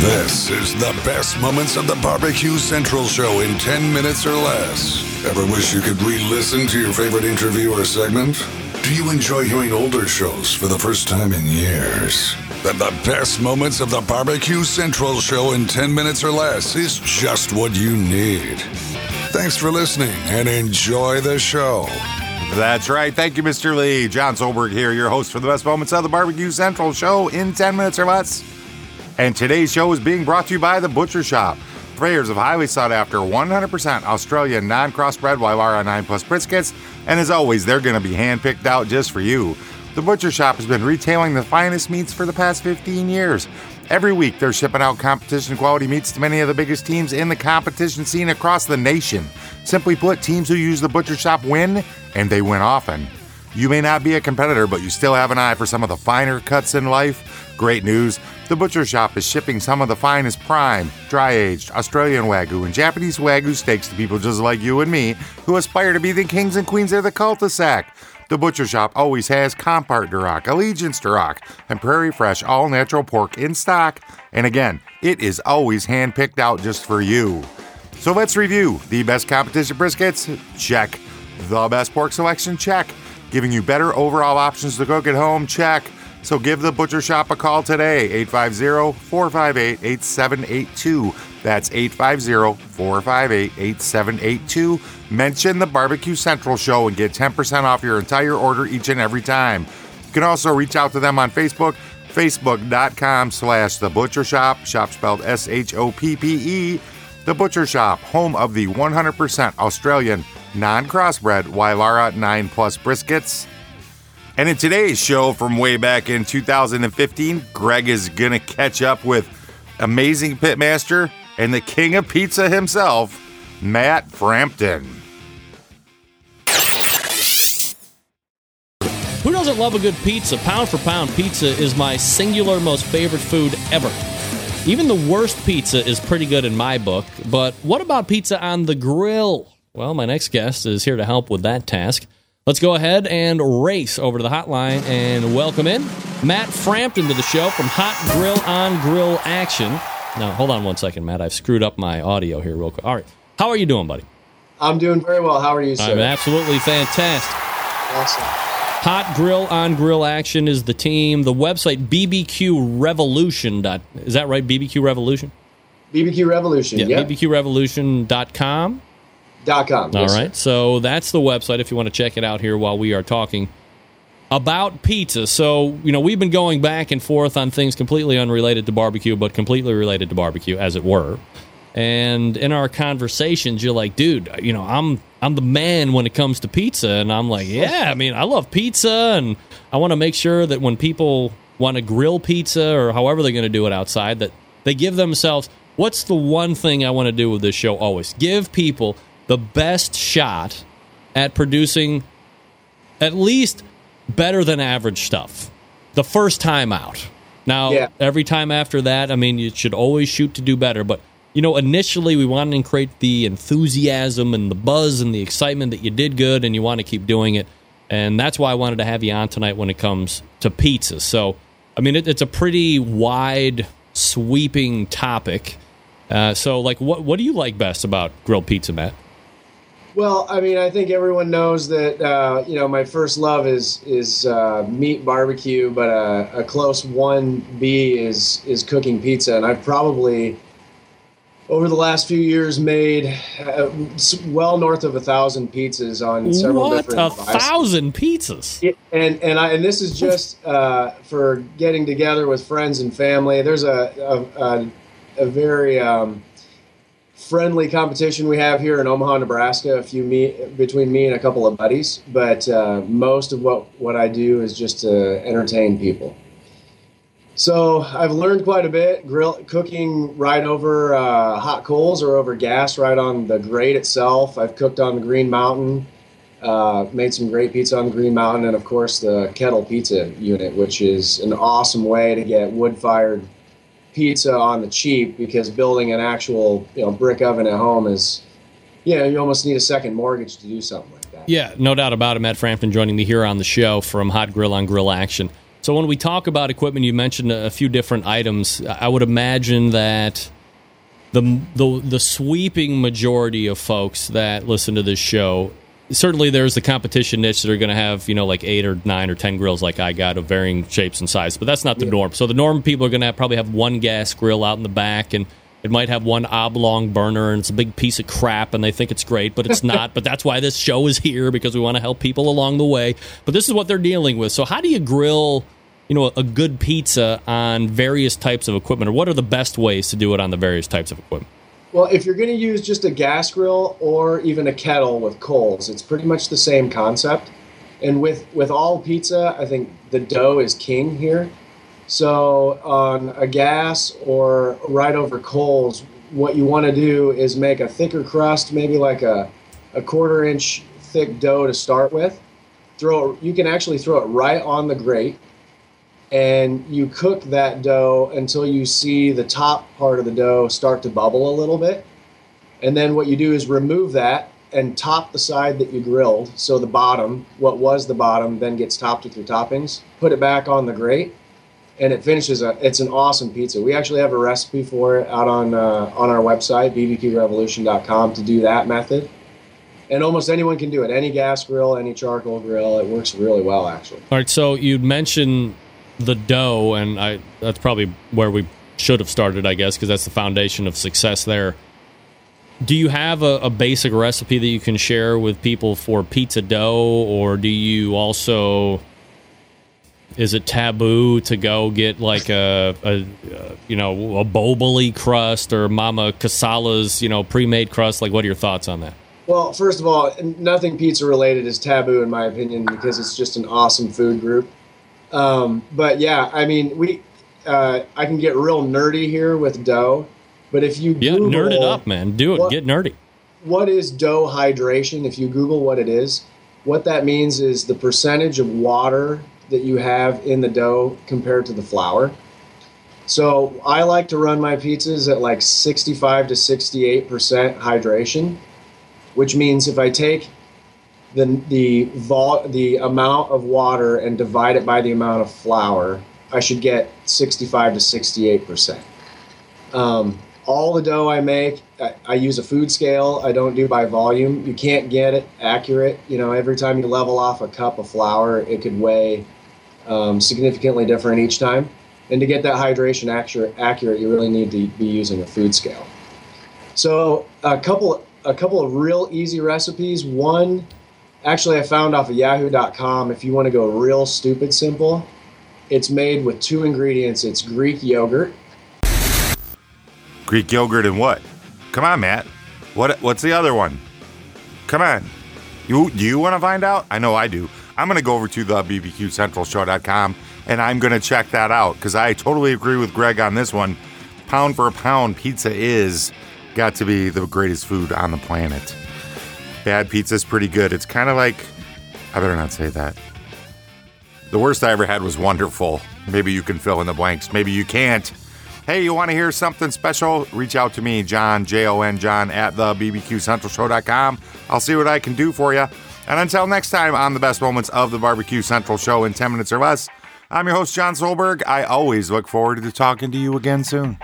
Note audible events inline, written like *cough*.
This is the best moments of the Barbecue Central show in 10 minutes or less. Ever wish you could re listen to your favorite interview or segment? Do you enjoy hearing older shows for the first time in years? Then the best moments of the Barbecue Central show in 10 minutes or less is just what you need. Thanks for listening and enjoy the show. That's right. Thank you, Mr. Lee. Jon Solberg here, your host for the best moments of the Barbecue Central show in 10 minutes or less. And today's show is being brought to you by The Butcher Shop. Purveyors of highly sought after 100% Australian non crossbred Wylarah 9 Plus briskets. And as always, they're going to be handpicked out just for you. The Butcher Shop has been retailing the finest meats for the past 15 years. Every week, they're shipping out competition quality meats to many of the biggest teams in the competition scene across the nation. Simply put, teams who use the Butcher Shop win, and they win often. You may not be a competitor, but you still have an eye for some of the finer cuts in life. Great news! The Butcher Shop is shipping some of the finest prime, dry aged Australian Wagyu and Japanese Wagyu steaks to people just like you and me who aspire to be the kings and queens of the cul de sac. The Butcher Shop always has Compart Duroc, Allegiance Duroc, and Prairie Fresh all natural pork in stock. And again, it is always hand picked out just for you. So let's review the best competition briskets. Check. The best pork selection. Check. Giving you better overall options to cook at home. Check. So give the Butcher Shop a call today, 850 458 8782. That's 850 458 8782. Mention the Barbecue Central Show and get 10% off your entire order each and every time. You can also reach out to them on Facebook, facebook.com slash The Butcher Shop, shop spelled S H O P P E. The Butcher Shop, home of the 100% Australian non crossbred Wylarah 9 Plus briskets. And in today's show from way back in 2015, Greg is going to catch up with amazing pitmaster and the king of pizza himself, Matt Frampton. Who doesn't love a good pizza? Pound for pound, pizza is my singular most favorite food ever. Even the worst pizza is pretty good in my book, but what about pizza on the grill? Well, my next guest is here to help with that task. Let's go ahead and race over to the hotline and welcome in Matt Frampton to the show from Hot Grill on Grill Action. Now, hold on one second, Matt. I've screwed up my audio here real quick. All right. How are you doing, buddy? I'm doing very well. How are you, sir? I'm absolutely fantastic. awesome. Hot Grill on Grill Action is the team. The website BBQ Revolution. Dot, is that right? BBQ Revolution? BBQ Revolution. Yeah, Yeah. BBQRevolution.com. Dot com. All yes, right. So that's the website if you want to check it out here while we are talking about pizza. So, you know, we've been going back and forth on things completely unrelated to barbecue, but completely related to barbecue, as it were. And in our conversations, you're like, dude, you know, I'm I'm the man when it comes to pizza. And I'm like, yeah, I mean, I love pizza and I want to make sure that when people want to grill pizza or however they're going to do it outside, that they give themselves what's the one thing I want to do with this show always? Give people the best shot at producing at least better than average stuff the first time out. Now, Yeah. every time after that, I mean, you should always shoot to do better. But, you know, initially we wanted to create the enthusiasm and the buzz and the excitement that you did good and you want to keep doing it. And that's why I wanted to have you on tonight when it comes to pizza. So, I mean, it, it's a pretty wide, sweeping topic. Uh, so, like, what, what do you like best about grilled pizza, Matt? Well, I mean, I think everyone knows that uh, you know my first love is is uh, meat barbecue, but a, a close one B is is cooking pizza, and I've probably over the last few years made uh, well north of a thousand pizzas on several what? different A devices. thousand pizzas? And and I and this is just uh, for getting together with friends and family. There's a a, a, a very um, friendly competition we have here in Omaha, Nebraska. A few me between me and a couple of buddies, but uh, most of what what I do is just to entertain people. So I've learned quite a bit. Grill cooking right over uh, hot coals or over gas right on the grate itself. I've cooked on the Green Mountain. Uh, made some great pizza on the Green Mountain, and of course the kettle pizza unit, which is an awesome way to get wood-fired pizza on the cheap. Because building an actual you know brick oven at home is, know, you almost need a second mortgage to do something like that. Yeah, no doubt about it. Matt Frampton joining me here on the show from Hot Grill on Grill Action. So when we talk about equipment, you mentioned a few different items. I would imagine that the the the sweeping majority of folks that listen to this show certainly there's the competition niche that are going to have you know like eight or nine or ten grills like I got of varying shapes and sizes, but that's not the yeah. norm. So the norm people are going to probably have one gas grill out in the back and. It might have one oblong burner and it's a big piece of crap and they think it's great, but it's not. *laughs* but that's why this show is here because we want to help people along the way. But this is what they're dealing with. So how do you grill you know a good pizza on various types of equipment or what are the best ways to do it on the various types of equipment well if you're going to use just a gas grill or even a kettle with coals it's pretty much the same concept. And with with all pizza i think the dough is king here. So on a gas or right over coals what you want to do is make a thicker crust maybe like a, a quarter inch thick dough to start with. Throw it, you can actually throw it right on the grate and you cook that dough until you see the top part of the dough start to bubble a little bit. And then what you do is remove that and top the side that you grilled. So the bottom, what was the bottom, then gets topped with your toppings. Put it back on the grate, and it finishes. A, it's an awesome pizza. We actually have a recipe for it out on uh, on our website, bbqrevolution.com, to do that method. And almost anyone can do it. Any gas grill, any charcoal grill. It works really well, actually. All right. So you'd mentioned the dough, and I that's probably where we should have started, I guess, because that's the foundation of success there. Do you have a, a, basic recipe that you can share with people for pizza dough, or do you also? Is it taboo to go get like a, a, a you know a boboli crust or Mama Casala's you know pre-made crust? Like, what are your thoughts on that? Well, first of all, nothing pizza related is taboo in my opinion because it's just an awesome food group. Um, but yeah, I mean, we uh, I can get real nerdy here with dough, but if you yeah, Google, nerd it up, man, do it, what, get nerdy. What is dough hydration? If you Google what it is, what that means is the percentage of water that you have in the dough compared to the flour. So I like to run my pizzas at like 65 to 68 percent hydration, which means if I take the the vol- the amount of water and divide it by the amount of flour, I should get 65 to 68 percent. Um, all the dough I make, I, I, use a food scale. I don't do by volume. You can't get it accurate. You know, every time you level off a cup of flour, it could weigh um, significantly different each time. And to get that hydration accurate, accurate, you really need to be using a food scale. So a couple a couple of real easy recipes. One actually I found off of yahoo.com if you want to go real stupid simple, it's made with two ingredients. It's Greek yogurt. Greek yogurt and what? Come on, Matt. What what's the other one? Come on. You you want to find out? I know I do. I'm going to go over to the bbqcentralshow.com and I'm going to check that out because I totally agree with Greg on this one. Pound for a pound, pizza is got to be the greatest food on the planet bad pizza is pretty good. It's kind of like, I better not say that. The worst I ever had was wonderful. Maybe you can fill in the blanks. Maybe you can't. Hey, you want to hear something special? Reach out to me, Jon, J O N, Jon, at the BBQCentralShow.com. I'll see what I can do for you. And until next time on the best moments of the Barbecue Central Show in 10 minutes or less, I'm your host, Jon Solberg. I always look forward to talking to you again soon.